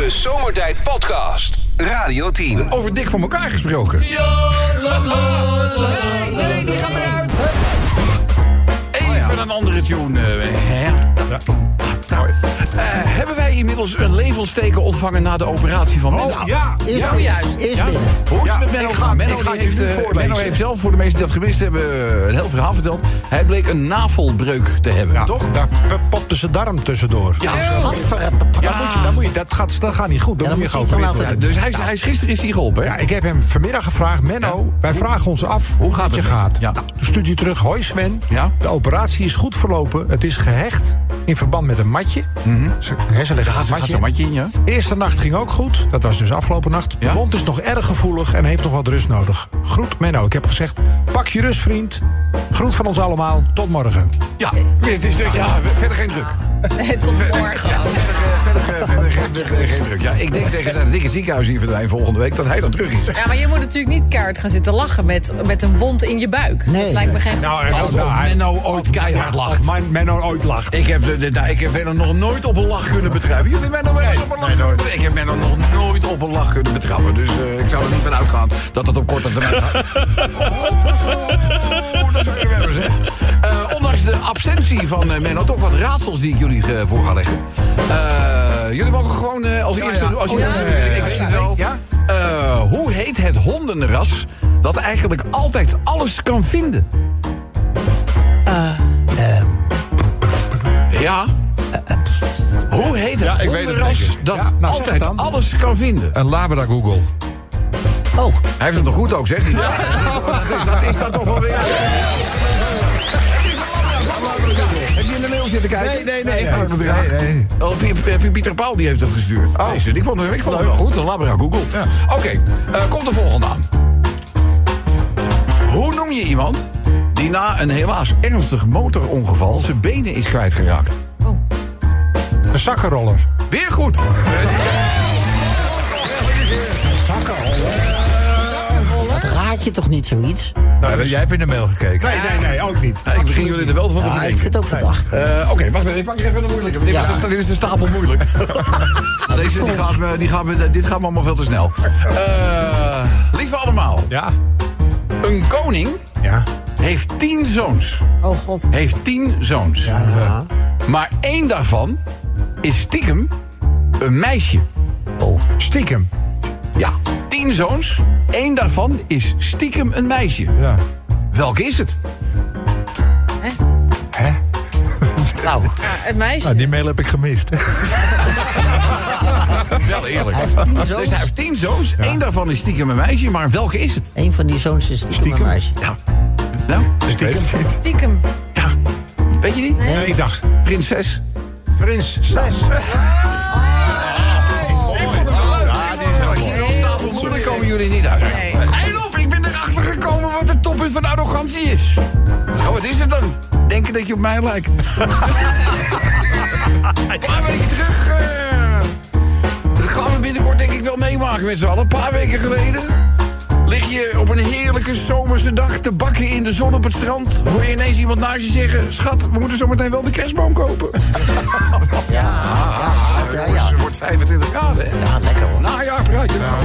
De Zomertijd Podcast. Radio 10. Over dik voor elkaar gesproken. Nee, nee, die gaat eruit. Even een andere tune. eh, hè? Eh, hebben wij inmiddels een levelsteken ontvangen na de operatie van Menno? ja. Is, Zojuist. is Ja? binnen. Hoe is Ja, het met Menno ik ga- gegaan? Menno, die heeft, eh. Menno heeft zelf, voor de mensen die dat gemist hebben, een heel verhaal verteld. Hij bleek een navelbreuk te hebben, Ja, toch? Daar popte zijn darm tussendoor. Ja. Dan moet je, dan moet je, dat, gaat, dat gaat niet goed. Dan moet je worden. Dus hij, is- hij is, gisteren is hij geholpen, hè? Ja, ik heb hem vanmiddag gevraagd. Menno, wij vragen ons af hoe, gaat het je gaat. je? Ja. Nou, toen stuurt hij terug. Hoi Sven, Ja? de operatie is goed verlopen. Het is gehecht in verband met een matje. Een gaat zo'n matje. matje in, ja? Eerste nacht ging ook goed. Dat was dus afgelopen nacht. Ja? De wond is nog erg gevoelig en heeft nog wat rust nodig. Groet Menno. Ik heb gezegd, pak je rust vriend. Groet van ons allemaal. Tot morgen. Ja, het is, ja verder geen druk. Tot morgen. ja, verder, verder, verder, verder geen, verder geen druk. Ja, ik denk tegen dat ik het ziekenhuis hier verdwijn volgende week... dat hij dan terug is. Ja, maar je moet natuurlijk niet kaart gaan zitten lachen met, met een wond in je buik. Nee. Dat lijkt me geen goed Nou. Alsof Nou, Menno ooit keihard lacht. Menno ooit lacht. Ik heb, de, de- nou, ik heb Menno nog nooit op een lach kunnen betrappen. Jullie Menno wel eens op een lach kunnen? Ik heb Menno nog nooit op een lach kunnen betrappen. Dus eh, ik zou er niet van uitgaan dat dat op korte termijn gaat. Oh, dat zou zeg. Eh, ondanks de absentie van eh, Menno, toch wat raadsels die ik jullie voor ga leggen. Eh, jullie mogen gewoon eh, als eerste... ja. Als Oh, ja, ik weet het wel. Eh, hoe heet het hondenras dat eigenlijk altijd alles kan vinden? Ja. Ik weet het zeker. dat Ja, nou, zeg altijd het dan. alles kan vinden? Een Labrador Google. Oh, Hij heeft het nog goed ook, zegt hij. Ja, dat, is, dat is dan toch wel weer... Heb je in de mail zitten kijken? Nee, nee, nee. Van het bedrag. Nee, nee. Oh, Piet- Piet- Pieter Paul die heeft dat gestuurd. Deze, ik vond, het- ik vond het wel goed, een Labra Google. Oké, eh, komt de volgende aan. Hoe noem je iemand die na een helaas ernstig motorongeval zijn benen is kwijtgeraakt? Een zakkenroller. Weer goed. dat raad je toch niet zoiets? Nou, jij hebt in de mail gekeken. Nee, nee, nee, ook niet. ik begin jullie er wel van te Ja, ik verdenken. vind het ook verdacht. Eh, Oké, wacht even. Ik pak er even een moeilijke. Dit, Ja. is, de- dit is de stapel moeilijk. Deze, die gaat die gaat dit gaat me allemaal veel te snel. Eh, lieve allemaal. Ja? Een koning Ja. heeft tien zoons. Oh god. Heeft tien zoons. Ja. Maar één daarvan is stiekem een meisje. Oh, Stiekem. Ja, tien zoons. Eén daarvan is stiekem een meisje. Ja. Welke is het? Hè? nou, Ja, het meisje. Nou, die mail heb ik gemist. Wel eerlijk. hij heeft tien zoons. Dus hij heeft tien zoons. Eén daarvan is stiekem een meisje. Maar welke is het? Een van die zoons is stiekem een Stiekem? meisje. Ja. Nou, Stiekem. Stiekem. Ja. Weet je niet? Nee, ik dacht. Prinses. Prins 6. Ik zie wel stapel moeilijk komen jullie niet uit. Nee. En op, ik ben erachter gekomen wat de toppunt van arrogantie is. Oh, wat is het dan? Denken dat je op mij lijkt. Een paar weken terug... eh, dat gaan we binnenkort denk ik wel meemaken met z'n allen. Een paar weken geleden... Lig je op een heerlijke zomerse dag te bakken in de zon op het strand... hoor je ineens iemand naast je zeggen... schat, we moeten zometeen wel de kerstboom kopen. Ja, ja, ja. Het wordt 25 graden, hè? Ja, lekker hoor. Nou ja, praat je nou.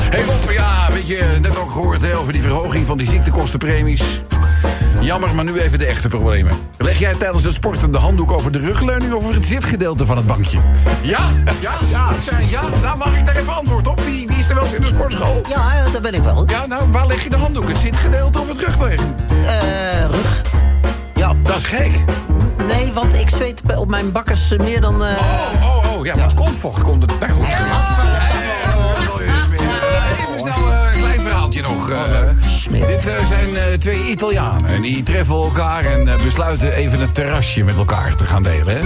Hé hey Rob, ja, weet je, net ook gehoord hè, over die verhoging van die ziektekostenpremies. Jammer, maar nu even de echte problemen. Leg jij tijdens het sporten de handdoek over de rugleuning of over het zitgedeelte van het bankje? Ja? Ja? Ja? Ja? Nou, mag ik daar even antwoord op? Wie, ben ik wel. Ja, nou, waar leg je de handdoek? Het zitgedeelte of het rugleuning? Eh, rug. Ja, Dat is gek. nee, want ik zweet op mijn bakkers meer dan... eh, Oh, oh, oh, ja, wat kontvocht komt het. Nou goed. Nog. eh. dit eh, zijn eh, twee Italianen. En die treffen elkaar en besluiten even het terrasje met elkaar te gaan delen. Hè?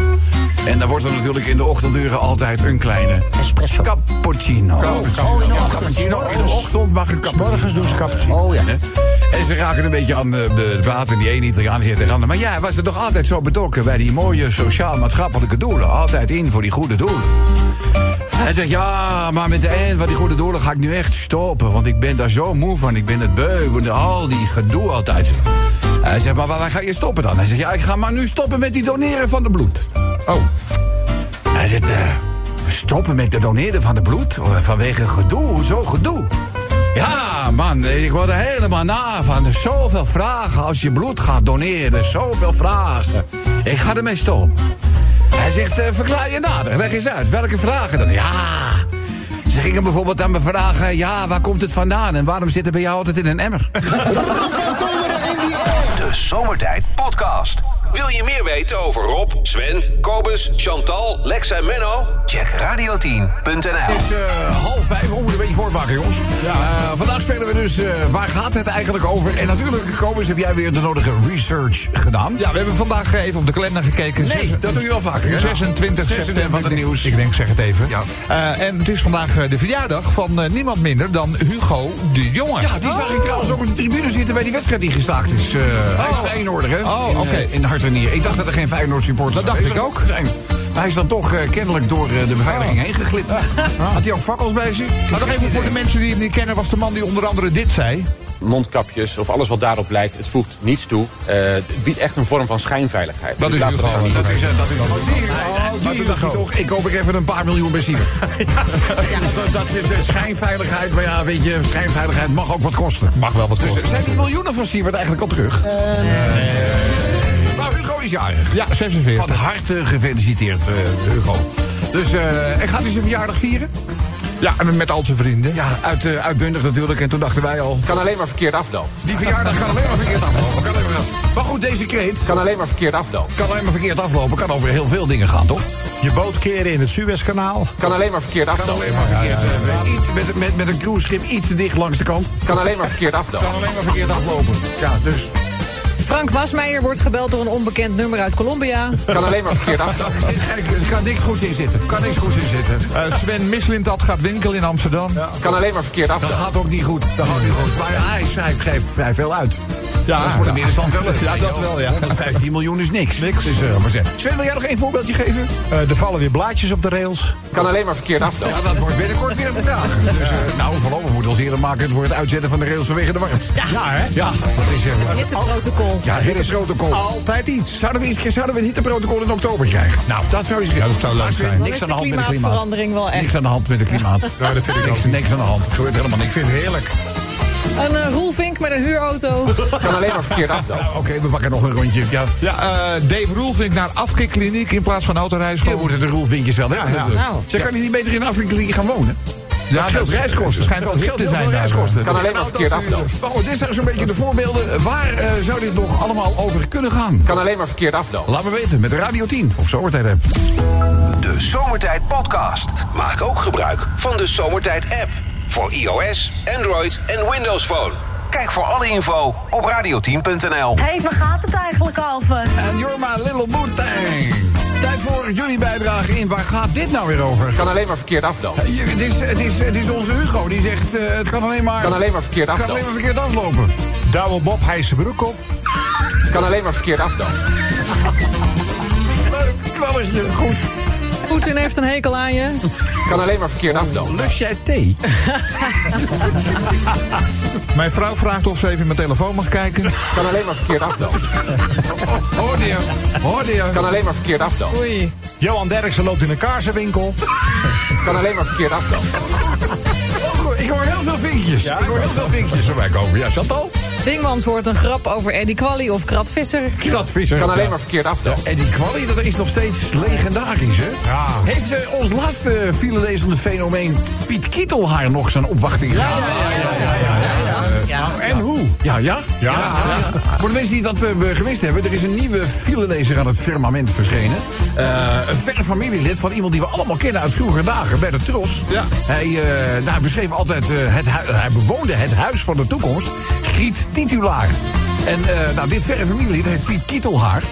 En dan wordt er natuurlijk in de ochtenduren altijd een kleine Espresso. cappuccino. Oh, in de Ja, ochtend. cappuccino. In de ochtend mag een cappuccino. Morgens doen ze cappuccino. Oh ja. En ze raken een beetje aan de water. Die ene Italiaan tegen de ander. Maar jij was er toch altijd zo betrokken bij die mooie sociaal-maatschappelijke doelen. Altijd in voor die goede doelen. Hij zegt, ja, maar met de een van die goede doelen ga ik nu echt stoppen. Want ik ben daar zo moe van. Ik ben het beu. want Al die gedoe altijd. Hij zegt, maar waar ga je stoppen dan? Hij zegt, ja, ik ga maar nu stoppen met die doneren van de bloed. Oh, Hij zegt, eh, stoppen met de doneren van de bloed vanwege gedoe. Hoezo gedoe? Ja, man, ik word er helemaal na van. Zoveel vragen als je bloed gaat doneren. Zoveel vragen. Ik ga ermee stoppen. Hij zegt, eh, verklaar je nader. Leg eens uit. Welke vragen dan? Ja. Ze gingen bijvoorbeeld aan me vragen... ja, waar komt het vandaan en waarom zit het bij jou altijd in een emmer? De Zomertijd Podcast. Wil je meer weten over Rob, Sven, Kobus, Chantal, Lex en Menno? Check radio10.nl. Het is eh, half vijf. We moeten een beetje voortmaken, jongens. Eh, vandaag spelen we dus eh, Waar gaat het eigenlijk over? En natuurlijk, Kobus, heb jij weer de nodige research gedaan. Ja, we hebben vandaag even op de kalender gekeken. Nee, Zes- dat doe je wel vaker. hè? 26 september. Wat het nieuws. Ik denk, zeg het even. Ja. Eh, en het is vandaag de verjaardag van niemand minder dan Hugo de Jonge. Ja, die zag ik trouwens ook op de tribune zitten bij die wedstrijd die gestaakt is. Eh, Hij is Feyenoorder, hè? Oh, In, oké. in hart Ik dacht dat er geen Feyenoord supporters Dat dacht ik ook. zijn. Maar hij is dan toch eh, kennelijk door eh, de beveiliging heen geglipt. Had hij ook fakkels bij zich? Maar nog even voor de mensen die hem niet kennen, was de man die onder andere dit zei. mondkapjes of alles wat daarop lijkt, het voegt niets toe. Eh, het biedt echt een vorm van schijnveiligheid. Dat is Hugo. daar niet Dat is, eh, dat is maar toen dacht ik toch, ik koop ik even een paar miljoen benzine. ja, dat, dat is eh, schijnveiligheid. Maar ja, weet je, schijnveiligheid mag ook wat kosten. Mag wel wat Dus kosten. zijn die miljoenen van Siewert eigenlijk al terug? Hugo is jarig. Ja, 46. Van harte gefeliciteerd, eh, Hugo. Dus, eh, en gaat hij zijn verjaardag vieren? Ja, en met al zijn vrienden. Ja, uit, eh, uitbundig natuurlijk. En toen dachten wij al... Kan alleen maar verkeerd aflopen. Die verjaardag kan alleen maar verkeerd aflopen. Kan alleen maar, maar goed, deze kreet Kan alleen maar verkeerd aflopen. kan alleen maar verkeerd aflopen. Kan over heel veel dingen gaan, toch? Je boot keren in het Suezkanaal. Kan alleen maar verkeerd Kan aflopen. alleen maar verkeerd. iets, met, met, met een cruiseschip iets te dicht langs de kant. Kan alleen maar verkeerd aflopen. Kan alleen maar verkeerd aflopen. Ja, dus... Frank Wasmeijer wordt gebeld door een onbekend nummer uit Colombia. Kan alleen maar verkeerd aflopen. Er, kan niks goeds in zitten. kan niks goeds in zitten. Eh, Sven Mislintat gaat winkelen in Amsterdam. Kan alleen maar verkeerd Dat aflopen. gaat ook niet goed. Dat gaat niet goed. Maar hij, hij geeft vrij veel uit. Ja, dat is voor de middenstand wel leuk. Ja, dat wel, ja. 115 miljoen is niks. Niks. Dus, eh, maar zeg. Sven, wil jij nog één voorbeeldje geven? Eh, er vallen weer blaadjes op de rails. Kan alleen maar verkeerd aflopen. Ja, dat wordt binnenkort weer vandaag. Dus, eh, nou, voorlopig moeten we ons eerder maken voor het uitzetten van de rails vanwege de warmte. Ja, hè? Ja, dat is even... hitteprotocol. Ja, hitteprotocol. Altijd iets. Zouden we, iets, zouden we een hitteprotocol in oktober krijgen? Nou, dat zou Ja, dat zou leuk zijn. Niks aan de hand met het klimaat. klimaatverandering wel echt. Niks aan de hand met het klimaat. Ja, dat vind ik niks, ook. niks aan de hand. Gebeurt helemaal niks. Ik vind het heerlijk. Een uh, roelvink met een huurauto. Kan alleen maar verkeerd aflopen. Oké, we pakken nog een rondje. Ja, Ja, eh, Dave Roelvink naar afkikkliniek in plaats van dan autorijschool. moeten de roelvinkjes wel hebben. ja. Nou. Ze kan hij niet beter in een Afrika gaan wonen? Ja, dat scheelt reiskosten. schijnt wel scheelt te zijn veel daar. reiskosten. Kan alleen maar verkeerd aflopen. Maar goed, dit zijn zo'n beetje de voorbeelden. Waar eh, zou dit nog allemaal over kunnen gaan? Kan alleen maar verkeerd aflopen. Laat me weten met Radio 10 of Zomertijd app. De Zomertijd Podcast. Maak ook gebruik van de Zomertijd app. Voor iOS, Android en Windows Phone. Kijk voor alle info op radio10.nl. Hé, hey, waar gaat het eigenlijk over? And you're my little bootang. Tijd voor jullie bijdrage in. Waar gaat dit nou weer over? Kan alleen maar verkeerd aflopen. Je- Het is, het, is, het is onze Hugo die zegt eh, het kan alleen maar, Kan alleen maar verkeerd kan alleen aflopen. maar verkeerd aflopen. Douwe Bob hijst zijn broek op. Kan alleen maar verkeerd aflopen. Leuk, knalletje, goed. Poetin heeft een hekel aan je. Kan alleen maar verkeerd aflopen. Lust jij thee? Mijn vrouw vraagt of ze even in mijn telefoon mag kijken. Kan alleen maar verkeerd aflopen. Hoorde je? Hoorde je? Kan alleen maar verkeerd aflopen. Oei. Johan Derksen loopt in een kaarsenwinkel. Kan alleen maar verkeerd. Oh, goed. Ik hoor heel veel vinkjes. ik hoor heel veel vinkjes erbij komen. Ja, Chantal? Dingmans wordt een grap over Eddie Quali of Krat Visser. Kratvisser. Kan alleen maar verkeerd aflopen. En die kwalie, dat is nog steeds legendarisch, hè? Ja. Heeft eh, ons laatste filelezende fenomeen Piet Kietelhaar nog zijn opwachting gedaan? Nou, en hoe? Ja, ja? Ja. Voor de mensen die dat eh, gemist hebben, er is een nieuwe filelezer aan het firmament verschenen. Eh, een verre familielid van iemand die we allemaal kennen uit vroeger dagen, bij de Tros. Ja. Hij, eh, nou, hij beschreef altijd, eh, het hij bewoonde het huis van de toekomst, Griet Titulaar. En eh, nou, dit verre familielid heet Piet Kietelhaar.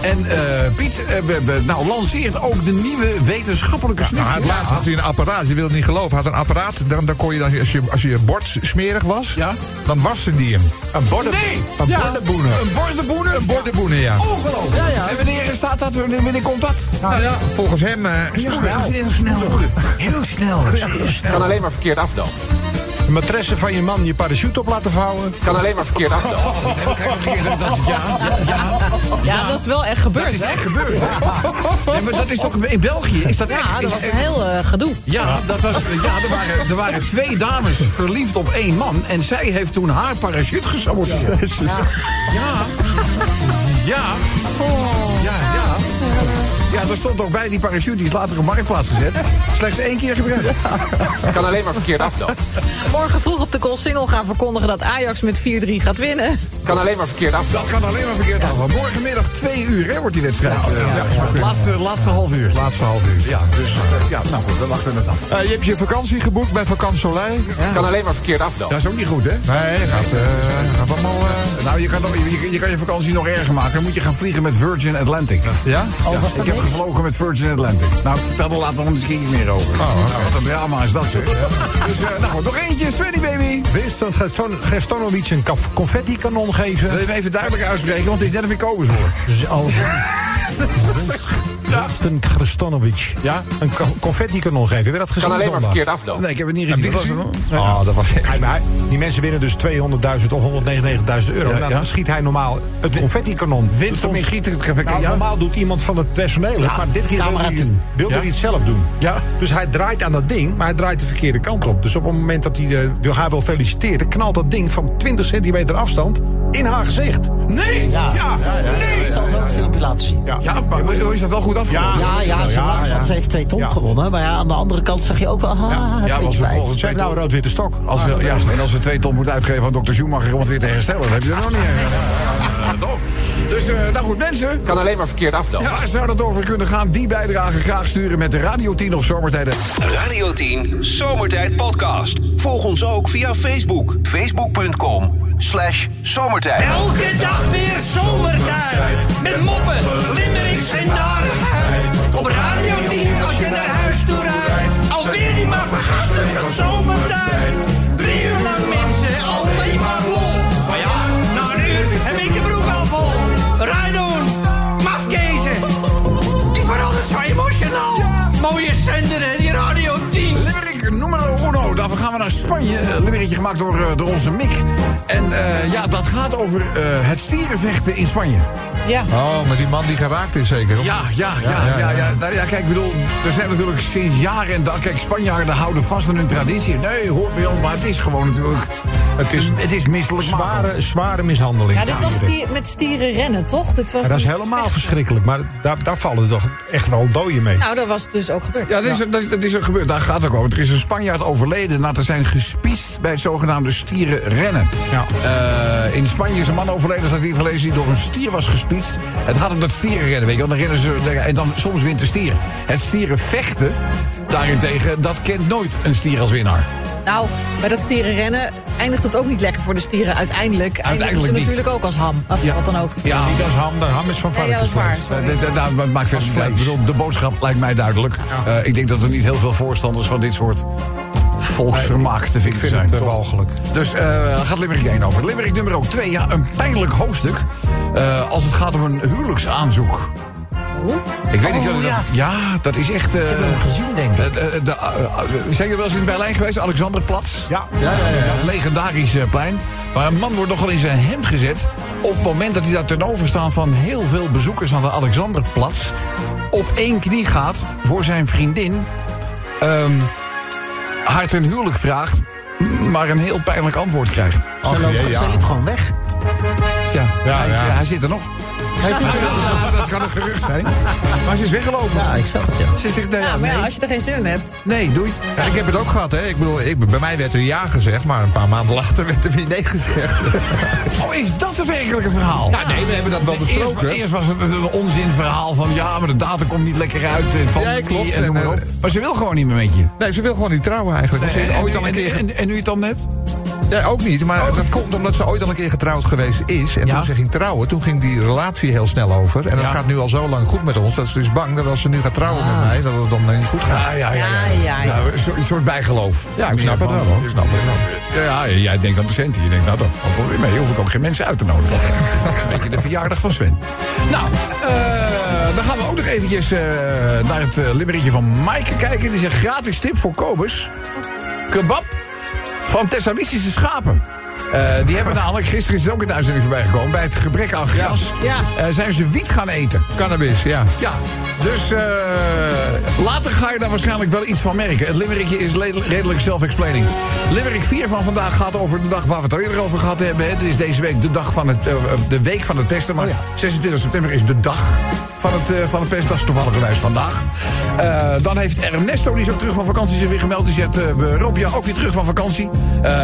En eh, Piet eh, we- we- nou, lanceert ook de nieuwe wetenschappelijke Nou, snufje. het laatst had hij een apparaat, je wilt het niet geloven. Hij had een apparaat, dan, dan kon je dan, als je, als je bord smerig was, Ja. dan waste die hem. Een borden, Nee! Een Ja. bordenboene. Een bordenboene? Een Bordeboenen, ja. Ongelooflijk. En wanneer staat dat? Wanneer komt dat? Nou ja, volgens hem... eh, Heel snel. Heel snel. Heel snel. Zeer snel. Kan alleen maar verkeerd aflopen. De matressen van je man je parachute op laten vouwen. Kan alleen maar verkeerd aflopen. Nee, dat, dat, ja, ja, ja, Ja, dat is wel echt gebeurd, dat is hè? echt gebeurd. hè? Nee, maar dat is toch in België? Is dat echt? Ja, dat is was echt- een heel eh, gedoe. Ja, dat was, ja er, waren, er waren twee dames verliefd op één man. En zij heeft toen haar parachute gesaboteerd. Ja. Ja. Ja. Ja, ja. Ja, er stond ook bij die parachute, die is later op marktplaats gezet. Slechts één keer gebruikt. Kan alleen maar verkeerd aflopen. Morgen vroeg op de Single gaan verkondigen dat Ajax met 4-3 gaat winnen. Kan alleen maar verkeerd aflopen. Dat kan alleen maar verkeerd af. Morgenmiddag twee uur hè, wordt die wedstrijd. eh, laatste, laatste half uur. Laatste half uur. Ja, dus eh, ja, nou goed, we wachten het af. Eh, je hebt je vakantie geboekt bij Vakant Soleil. Kan alleen maar verkeerd aflopen. Dat is ook niet goed, hè? Nee, gaat, eh, gaat allemaal... eh, Nou, je kan, nog- je, je kan je vakantie nog erger maken. Dan moet je gaan vliegen met Virgin Atlantic. ja? Oh, Ja, ik heb? Gevlogen met Virgin Atlantic. Nou, er later nog eens een keer meer over. Oh, Wat een drama is dat, zeg. Dus, eh, nou goed, nog eentje. Svenny, baby. Winston Gestonovic een confetti-kanon geven. Wil je hem even duidelijk uitspreken, want het is net of ik Kobus hoor. Dus al- Winston Gestonovic. Ja? Een co- confetti-kanon geven. Heb je dat gezien Kan alleen maar verkeerd aflopen. Nee, ik heb het niet gezien. Dan? Oh, dat was hij, maar hij- Die mensen winnen dus 200.000 of 199.000 euro. Ja, dan ja. schiet hij normaal het confetti-kanon. Winston Dus dan- schiet het gevecht. Nou, ja. normaal doet iemand van het personeel het, maar dit keer wilde hij, wilde hij het zelf doen. Ja. Dus hij draait aan dat ding, maar hij draait de verkeerde kant op. Dus op het moment dat hij eh, wil, haar wil feliciteren... knalt dat ding van 20 centimeter afstand in haar gezicht. Nee! Ja. Nee! Ik zal zo het filmpje laten zien. Ja, Ja, maar is dat wel goed afgelopen? Ja, ja, ze Ja, lag, ja. ze heeft twee ton Ja. gewonnen. Maar ja, aan de andere kant zag je ook wel... Ah, Ja, een bij. volgens twee nou een rood-witte stok. Als ze, ja, en als ze twee ton moet uitgeven aan dokter Schumacher om het weer te herstellen, dan heb je er nog niet. Ja, toch? Dus, eh, nou goed, mensen. Kan alleen maar verkeerd aflopen. Waar zou dat over kunnen gaan? Die bijdrage graag sturen met de Radio 10 of Zomertijden. Radio 10 Zomertijd Podcast. Volg ons ook via Facebook. Facebook.com slash zomertijd. Elke dag weer zomertijd. Met moppen, limmerings en narigheid. Op Radio 10 als je naar huis toe rijdt. Alweer die maar vergasten van zomertijd. We naar Spanje. Een limerickje gemaakt door, eh, door onze Mick. En eh, ja, dat gaat over eh, het stierenvechten in Spanje. Ja. Oh, met die man die geraakt is zeker. Ja, ja, ja, ja, ja, Nou, ja, kijk, ik bedoel, er zijn natuurlijk sinds jaren en kijk, Spanjaarden houden vast aan hun traditie. Nee, hoort bij ons, maar het is gewoon natuurlijk, Het is het is misselijk zware, zware mishandeling. Ja, dit was stier, met stieren rennen, toch? Dit was Ja, dat is helemaal vechten. verschrikkelijk. Maar daar, daar vallen toch echt wel doden mee. Nou, dat was dus ook gebeurd. Ja, dat is, dat, dat is ook gebeurd. Daar gaat het ook over. Er is een Spanjaard overleden na te zijn gespiest bij het zogenaamde stierenrennen. Ja. Eh, in Spanje is een man overleden, dat niet gelezen, die door een stier was gespiest. Het gaat om dat stierenrennen, weet je wel. Dan rennen ze, en dan soms wint de stier. Het stierenvechten, daarentegen, dat kent nooit een stier als winnaar. Nou, bij dat stieren rennen eindigt het ook niet lekker voor de stieren. Uiteindelijk, eindigen ze niet. natuurlijk ook als ham. Of Ja. wat dan ook. Ja, Niet als ham, de ham is van Nee, ja, dat is waar. Dat maakt. Ik bedoel, De boodschap lijkt mij duidelijk. Eh, ik denk dat er niet heel veel voorstanders van dit soort volksvermaak te vinden Ik vind zijn. het eh, walgelijk. Dus eh, daar gaat Limerick 1 over. Limerick nummer 2, ja, een pijnlijk hoofdstuk. eh, als het gaat om een huwelijksaanzoek. Ik weet niet, Oh, jullie dat, ja. ja, dat is echt... eh, Ik heb hem gezien, denk ik. eh, eh, de, eh, eh, zijn jullie wel eens in Berlijn geweest? Alexanderplatz? Ja. Ja, legendarisch eh, plein. Maar een man wordt nogal in zijn hemd gezet... op het moment dat hij daar ten overstaan van heel veel bezoekers aan de Alexanderplatz... op één knie gaat voor zijn vriendin... ehm, haar ten huwelijk vraagt... maar een heel pijnlijk antwoord krijgt. Ze, loopt, jee, ja. ze liep gewoon weg. Ja, Ja, hij, ja. hij zit er nog. Hij zit er- dat kan een gerucht zijn. Maar ze is weggelopen. Ja, ik zag het, ja. Ze zegt, nee, Ja, maar ja, nee, als je er geen zin in hebt. nee, doei. Ja, ik heb het ook gehad, hè. Ik bedoel, ik, bij mij werd er ja gezegd, maar een paar maanden later werd er weer nee gezegd. Oh, is dat het werkelijke verhaal? Ja, nee, we hebben dat wel besproken. eerst was het een onzinverhaal van ja, maar de data komt niet lekker uit. En pandemie Ja, klopt. En En, eh, Maar ze wil gewoon niet meer met je. Nee, ze wil gewoon niet trouwen eigenlijk. Ze heeft ooit nu- al een en, keer... en nu je het dan hebt? Nee, ook niet. Maar dat komt omdat ze ooit al een keer getrouwd geweest is. En Ja. toen ze ging trouwen, toen ging die relatie heel snel over. En dat Ja. gaat nu al zo lang goed met ons. Dat ze dus bang dat als ze nu gaat trouwen met mij, dat het dan niet goed gaat. Ja, ja, Ja, ja, ja. een soort, een soort bijgeloof. Ja, ik snap het wel, hoor. Ik snap het wel. Ja, ja, jij denkt aan de centen. Je denkt, nou, dat valt wel weer mee. Hoef ik ook geen mensen uit te nodigen. Dat is een beetje de verjaardag van Sven. Nou, eh, dan gaan we ook nog eventjes eh, naar het uh, limmeretje van Maaike kijken. Die zegt gratis tip voor Kobus. Kebab van Thessalistische schapen. Eh, die hebben namelijk, gisteren is het ook in de uitzending voorbij gekomen... bij het gebrek aan gras Ja. eh, zijn ze wiet gaan eten. Cannabis, ja. Ja, dus eh, later ga je daar waarschijnlijk wel iets van merken. Het limerickje is redelijk self-explaining. Limerick 4 van vandaag gaat over de dag waar we het al eerder over gehad hebben. Het is deze week de, dag van het, de week van het pesten. Maar 26 september is de dag van het, van het pest. Dat is toevallig vandaag. Dan heeft Ernesto, die is ook terug van vakantie, zich weer gemeld. Die zegt, Rob, ja, ook weer terug van vakantie.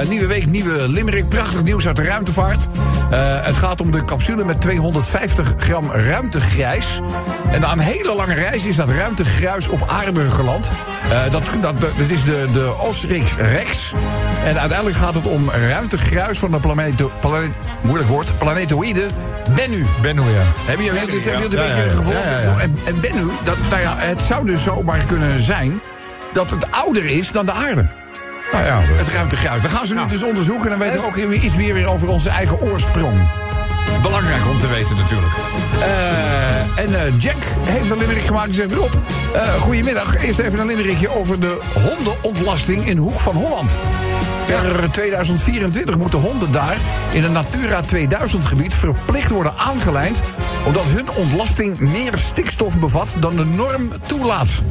Nieuwe week, nieuwe limerick. Prachtig nieuws uit de ruimtevaart. Eh, het gaat om de capsule met 250 gram ruimtegrijs. En na een hele lange reis is dat ruimtegruis op aarde geland. Eh, dat, dat, dat is de, de Osrix Rex. En uiteindelijk gaat het om ruimtegruis van de planeet, planeet moeilijk woord, planetoïde Bennu. Benno, ja. Heb je, dit, een beetje gevolgd? En, en Bennu, dat, nou ja, het zou dus zomaar kunnen zijn dat het ouder is dan de aarde. Nou ja, Het ruimtegruis. Dan gaan ze nu dus onderzoeken en dan weten we ook weer iets meer weer over onze eigen oorsprong. Belangrijk om te weten natuurlijk. Eh, en eh, Jack heeft een limerick gemaakt en zegt erop... eh goedemiddag, eerst even een limerickje over de hondenontlasting in Hoek van Holland. Per 2024 moeten honden daar in een Natura 2000 gebied verplicht worden aangelijnd... omdat hun ontlasting meer stikstof bevat dan de norm toelaat.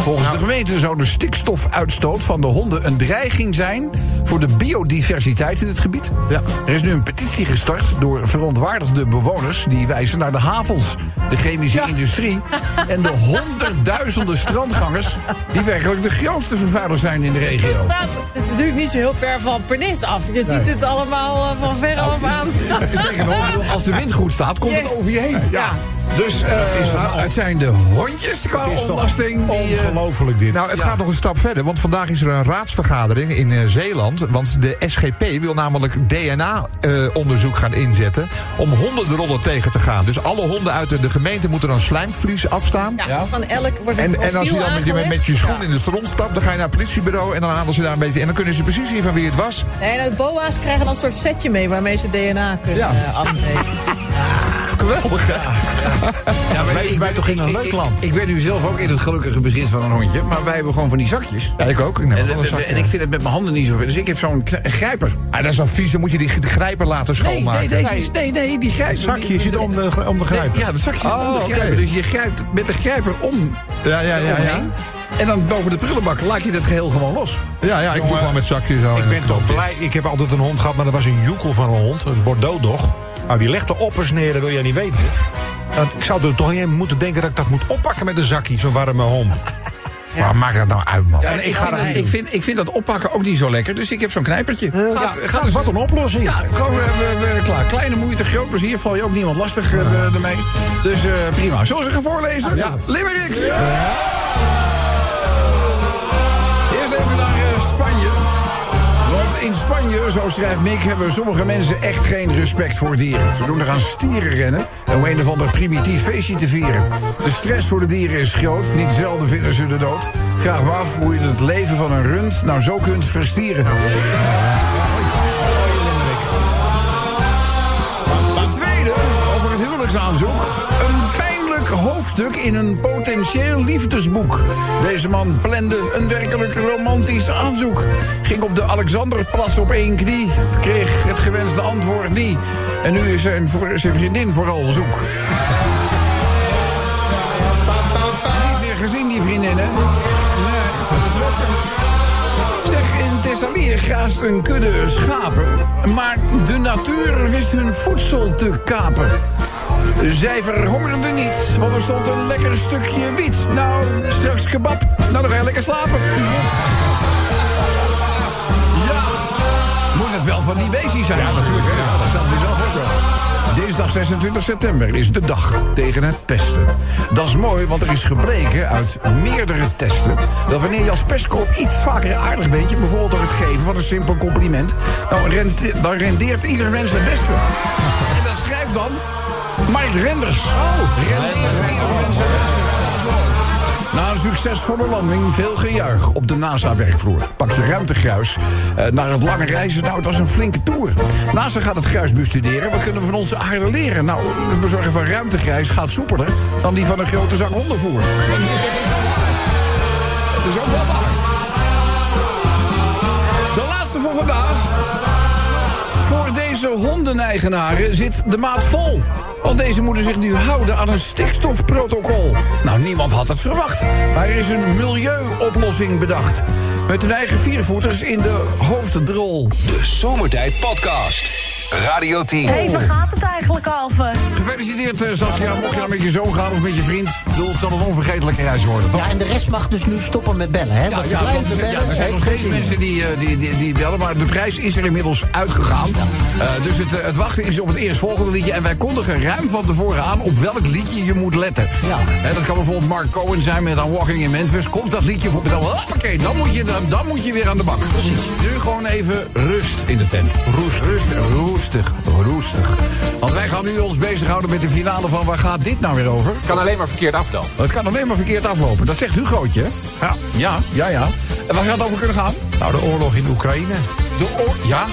Volgens de gemeente zou de stikstofuitstoot van de honden een dreiging zijn... voor de biodiversiteit in het gebied. Ja. Er is nu een petitie gestart door verontwaardigde bewoners... die wijzen naar de havens, de chemische industrie... en de honderdduizenden strandgangers... die werkelijk de grootste vervuilers zijn in de Het regio. staat het is natuurlijk niet zo heel ver van Pernis af. Je ziet het allemaal eh, van ver af aan. Als de wind goed staat, komt het over je heen. Ja. Dus eh, het zijn de hondjes qua ontlasting. die, eh, Ongelooflijk dit. Nou, het gaat nog een stap verder, want vandaag is er een raadsvergadering in eh, Zeeland. Want de SGP wil namelijk DNA-onderzoek gaan inzetten om hondenrollen tegen te gaan. Dus alle honden uit de, de gemeente moeten dan slijmvlies afstaan. Ja, van elk wordt een En, en als je dan met je, met, je schoen in de stront stapt, dan ga je naar het politiebureau en dan halen ze daar een beetje. En dan kunnen ze precies zien van wie het was. Nee, nou, de boa's krijgen dan een soort setje mee waarmee ze DNA kunnen Ja. eh, afnemen. Geweldig, ja. Ja, maar Leven wij toch in een ik, leuk ik- land? Ik, ben nu zelf ook in het gelukkige bezit van een hondje. Maar wij hebben gewoon van die zakjes. Ja, ik ook. Ik neem En, een en, zakje. en ik vind het met mijn handen niet zo ver. Dus ik heb zo'n grijper. Ah, dat is wel vies, dan moet je die, grijper laten Nee, schoonmaken. nee, deze is- nee, nee, die grijper. Het zakje die- zit om de, om de grijper. Ja, dat zakje Oh, de grijper. Dus je grijpt met de grijper om Ja, ja, ja. ja. omheen. En dan boven de prullenbak laat je dat geheel gewoon los. Ja, ja, ik doe Jongen, gewoon met zakjes zo. Ik en ben toch blij. Ik heb altijd een hond gehad, maar dat was een joekel van een hond. Een Bordeaux dog. Nou, die legt de oppers neer, dat wil jij niet weten. Dat, ik zou er toch niet moeten denken dat ik dat moet oppakken met een zakje, zo'n warme hond. Maar maakt dat nou uit, man? Ja, ik, ga dat ik, vind, ik vind dat oppakken ook niet zo lekker. Dus ik heb zo'n knijpertje. Gaat, Ja, gaat dus- wat een oplossing. Ja, gewoon eh, we, we- klaar. Kleine moeite, groot plezier. Val je ook niemand lastig eh, ermee. Dus eh, prima. Zullen ze gaan voorlezen? Ja. Limericks! Eerst even naar Spanje. In Spanje, zo schrijft Mick, hebben sommige mensen echt geen respect voor dieren. Ze doen er aan stieren rennen om een of ander primitief feestje te vieren. De stress voor de dieren is groot, niet zelden vinden ze de dood. Vraag me af hoe je het leven van een rund nou zo kunt verstieren. De tweede, over het huwelijksaanzoek. Hoofdstuk in een potentieel liefdesboek. Deze man plande een werkelijk romantisch aanzoek. Ging op de Alexanderplas op één knie. Kreeg het gewenste antwoord niet. En nu is zijn, vriendin vooral zoek. Niet meer gezien, die vriendin, hè? Thessalië graast een kudde schapen. Maar de natuur wist hun voedsel te kapen. Zij verhongerden niet, want er stond een lekker stukje wiet. Nou, straks kebab. Nou, dan ga je lekker slapen. Ja, moet het wel van die beestjes zijn? Ja, natuurlijk. Ja, dat stelt u zelf ook wel. Dinsdag 26 september is de dag tegen het pesten. Dat is mooi, want er is gebleken uit meerdere testen... dat wanneer je als pestkop iets vaker aardig bent... bijvoorbeeld door het geven van een simpel compliment... Nou, dan rendeert ieder mens het beste. En dat schrijft dan Mike Renders. Oh, rendeert beste. Na een succesvolle landing, veel gejuich op de NASA-werkvloer. Pak ze ruimtegruis eh, naar het lange reizen. Nou, het was een flinke tour. NASA gaat het gruis bestuderen. Wat kunnen we van onze aarde leren? Nou, het bezorgen van ruimtegruis gaat soepeler dan die van een grote zak hondenvoer. Het is ook wel waar. De laatste voor vandaag. Hondeneigenaren zit de maat vol. Want deze moeten zich nu houden aan een stikstofprotocol. Nou, niemand had het verwacht. Maar er is een milieuoplossing bedacht. Met hun eigen viervoeters in de hoofddrol. De Zomertijd Podcast. Radio 10. Hé, hey, waar gaat het eigenlijk over? Gefeliciteerd, eh, Saskia. Mocht je nou met je zoon gaan of met je vriend... Ik bedoel, het zal een onvergetelijke reis worden, toch? Ja, en de rest mag dus nu stoppen met bellen, hè? Want ze blijven want, bellen. ja, er zijn nog heeft steeds mensen die, eh, die, die, die bellen, maar de prijs is er inmiddels uitgegaan. Eh, dus het, eh, het wachten is op het eerstvolgende liedje. En wij kondigen ruim van tevoren aan op welk liedje je moet letten. Ja. Hè, dat kan bijvoorbeeld Mark Cohen zijn met aan Walking in Memphis. Komt dat liedje voor, dan, hoppakee, dan, moet je, dan, dan moet je weer aan de bak. Nu gewoon even rust in de tent. Roest. Rust, roestig, roestig. Want wij gaan nu ons bezighouden met de finale van waar gaat dit nou weer over? Kan alleen maar verkeerd aflopen. Het kan alleen maar verkeerd aflopen. Dat zegt Hugootje. Ja. Ja, ja, ja. En waar gaat het over kunnen gaan? Nou, de oorlog in Oekraïne. De oor ja.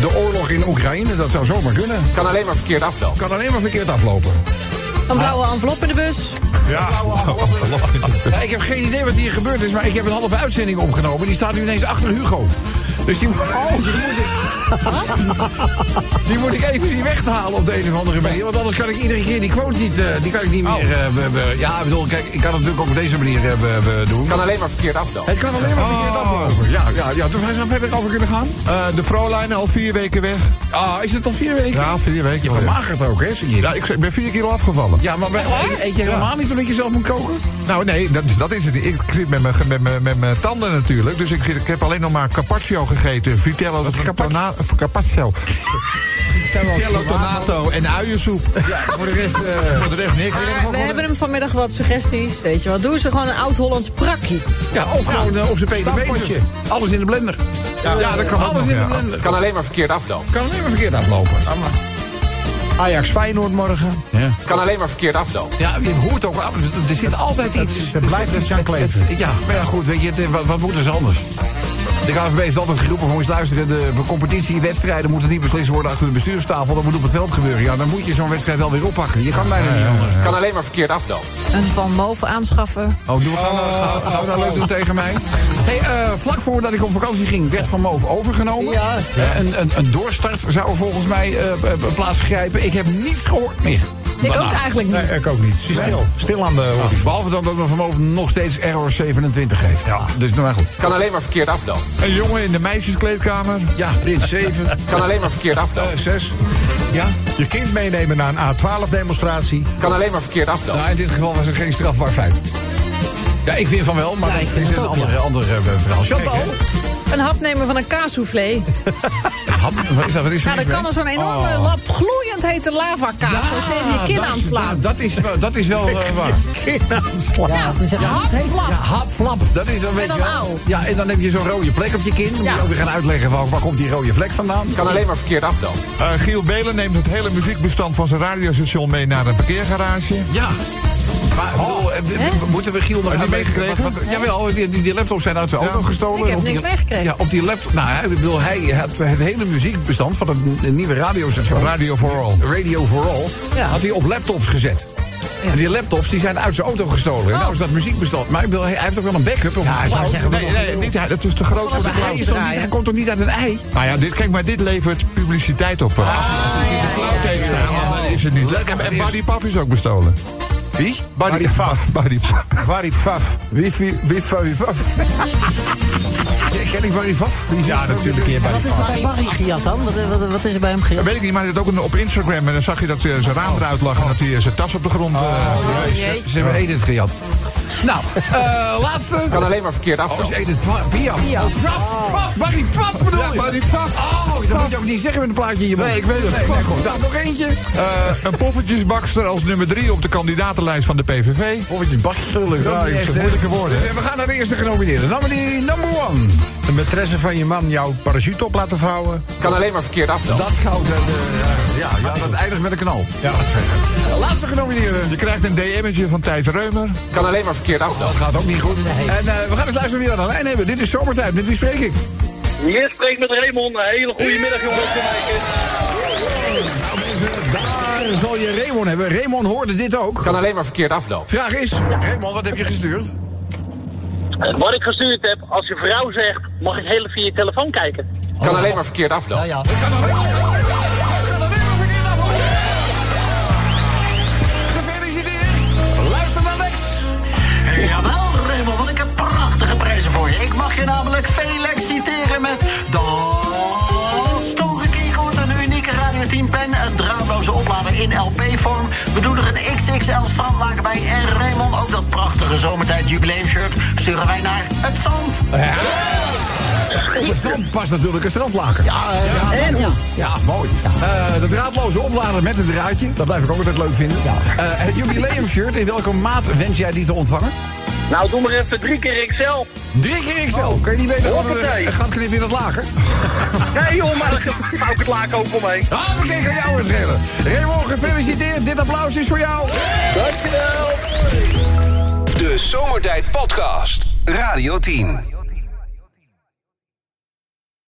De oorlog in Oekraïne, dat zou zomaar kunnen. Kan alleen maar verkeerd aflopen. Kan alleen maar verkeerd aflopen. Een blauwe envelop in de bus. Ja. Ja, ik heb geen idee wat hier gebeurd is, maar ik heb een halve uitzending opgenomen. Die staat nu ineens achter Hugo. Dus die, moet- die, moet, ik, die moet ik even zien weg te halen op de een of andere manier. Want anders kan ik iedere keer die quote niet, eh, die kan ik niet meer... eh, be- be- ja, ik bedoel, kijk, ik kan het natuurlijk ook op deze manier eh, doen. Kan alleen maar verkeerd aflopen. Het kan alleen maar verkeerd aflopen. Ja, ja, ja. Dus waar zou verder over kunnen gaan? Eh, de Froline al vier weken weg. Ah, is het al vier weken? Ja, vier weken. Je vermagert ook, hè, zie je? Ja, ik ben vier kilo afgevallen. Ja, maar bij, eet je helemaal niet omdat je zelf moet koken? Nou, nee, dat, dat is het. Ik zit met mijn, met, mijn, met mijn tanden natuurlijk. Dus ik, zit, ik heb alleen nog maar carpaccio gegeten. Vitello, tona- carpaccio. Vitello tonato en uiensoep. Voor de rest... eh, Voor de rest niks. Maar we hebben hem vanmiddag wat suggesties. Weet je wat? Doe ze gewoon een oud-Hollands prakkie. ja, of gewoon eh, op zijn. Alles in de blender. Ja, dat kan Alles nog, in de ja. blender. Kan alleen maar verkeerd aflopen. Kan alleen maar verkeerd aflopen. Ajax Feyenoord morgen. Ja. Kan alleen maar verkeerd aflopen. Ja, je hoort ook, er zit altijd iets. Er blijft iets aan kleven. Het- Ja, maar ja, goed, weet je, het- wat, wat moet er anders? De KNVB heeft altijd geroepen van eens luisteren, de competitiewedstrijden moeten niet beslist worden achter de bestuurstafel. Dat moet op het veld gebeuren. Ja, dan moet je zo'n wedstrijd wel weer oppakken. Je kan bijna niet anders. Kan alleen maar verkeerd aflopen. Een Van Moof aanschaffen. Oh, doen we, gaan, we, gaan, gaan we dat leuk doen tegen mij? Hey, eh, vlak voordat ik op vakantie ging, werd Van Moof overgenomen. Ja. Eh, een, een, een doorstart zou er volgens mij eh, eh, plaats grijpen. Ik heb niets gehoord meer. Ik ook eigenlijk niet. Nee, ik ook niet. Stil. Stil aan de horizon. Behalve dan dat we Van Moof nog steeds error 27 geeft. Ja. Dus nou maar goed. Kan alleen maar verkeerd aflopen. Een jongen in de meisjeskleedkamer. Ja, Prins 7, Kan alleen maar verkeerd aflopen. 6. Ja. Je kind meenemen naar een A12-demonstratie. Kan alleen maar verkeerd aflopen. Nou, in dit geval was er geen strafbaar feit. Ja, ik vind van wel, maar Ja, dat is een ook, ander, ja. ander eh, verhaal. Chantal? Een hap nemen van een kaassoufflé. Hap, wat is dat? Wat is er Ja, dan mis kan er zo'n enorme Oh. lap gloeiend hete lavakaas zo tegen je kin dat is- aanslaan. Dat is, wel- dat is wel eh, waar. Kinaaanslag. Ja, het is niet heet. Hapflap. Ja, hapflap, dat is een beetje... dan. Ja, en dan heb je zo'n rode plek op je kin. Dan moet Ja. je ook weer gaan uitleggen van waar komt die rode vlek vandaan. Kan alleen maar verkeerd aflopen. Eh, Giel Belen neemt het hele muziekbestand van zijn radiostation mee naar een parkeergarage. Ja. Maar bedoel, eh, moeten we Giel nog Heb je uitleggen? meegekregen? Wat- Jawel, die, die, die laptops zijn uit zijn auto gestolen. Ik heb Op die- niks meegekregen. Ja, op die laptop. Nou, hij, bedoel, hij had het hele muziekbestand van het nieuwe radiostation. Radio for All. Radio for All. Ja. Had hij op laptops gezet. En die laptops die zijn uit zijn auto gestolen. En Oh. Nou is dat muziekbestand. Maar ik bedoel, hij hij heeft ook wel een backup. Op Ja, ik zou zeggen, Nee, nee, niet, hij- dat is te groot voor de maar hij, is toch niet, hij komt toch niet uit een ei? Nou ja, dit, kijk, maar dit levert publiciteit op. Als hij- als hij het in de cloud heeft staan, dan is het niet leuk. En, en Buddy Puff is ook bestolen. Wie? Buddy Puff. Varip Faf. Wie, wie, wie, wie, wie, Ken ik Barry is Ja, natuurlijk bij Wat is er bij Barry gejat dan? Wat, wat, wat is er bij hem gejat? Dat weet ik niet, maar hij had ook een, op Instagram. En dan zag je dat eh, zijn raam eruit lag en dat hij eh, zijn tas op de grond... eh, Oh. Ze hebben Edith gejat. Nou, eh laatste. Kan alleen maar verkeerd Oh, is. Edith Piaf. Piaf. Paf, Barry Paf bedoel Ja, je? Barry Paf. Oh, dat moet je ook niet zeggen met een plaatje in je mond. Nee, ik weet het. Nee, goed. Nou, nog eentje. eh, een poffertjesbakster als nummer drie op de kandidatenlijst van de PVV. Poffertjes bastelug. Ja, moeilijke woorden, Dus, eh, we gaan naar de eerste genomineerde. Die number one. De maîtresse van je man jouw parachute op laten vouwen. Kan alleen maar verkeerd aflopen. Dat goud. dat, eh, ja, ja, dat eindigt met een knal. Ja. Laatste genomineerde. Je krijgt een DM'tje van Thijs Reumer. Kan alleen maar verkeerd Dat gaat ook niet goed. En eh, we gaan eens luisteren wie we aan de lijn hebben. Dit is zomertijd. Met wie spreek ik? Je spreekt met Raymond. Een hele goede middag, jongens. Nou mensen, daar zal je Raymond hebben. Raymond hoorde dit ook. Kan alleen maar verkeerd aflopen. Vraag is, Raymond, wat heb je gestuurd? Wat ik gestuurd heb, als je vrouw zegt, mag ik heel even via je telefoon kijken? Kan alleen maar verkeerd aflopen. Ja, ja. Jawel, Raymond, want ik heb prachtige prijzen voor je. Ik mag je namelijk Felix citeren met... Dat stoere keyboard, een unieke Radio 10 pen... een draadloze oplader in LP-vorm. We doen er een XXL strandlaken bij. En Raymond, ook dat prachtige zomertijd jubileumshirt... sturen wij naar het zand. Op het strand past natuurlijk een strandlaken. Ja, ja, ja. ja mooi. Eh, de draadloze oplader met een draadje. Dat blijf ik ook altijd leuk vinden. Eh, het jubileumshirt, in welke maat wens jij die te ontvangen? Nou, doe maar even drie keer XL. Drie keer XL. Kun je niet weten van Hoppatee. een gat knippen in het lager? Nee joh, maar dan hou ik het laken ook omheen. Ah, we kijken jou eens schelen. Raymond, gefeliciteerd. Dit applaus is voor jou. Dankjewel. De Zomertijd Podcast. Radio 10.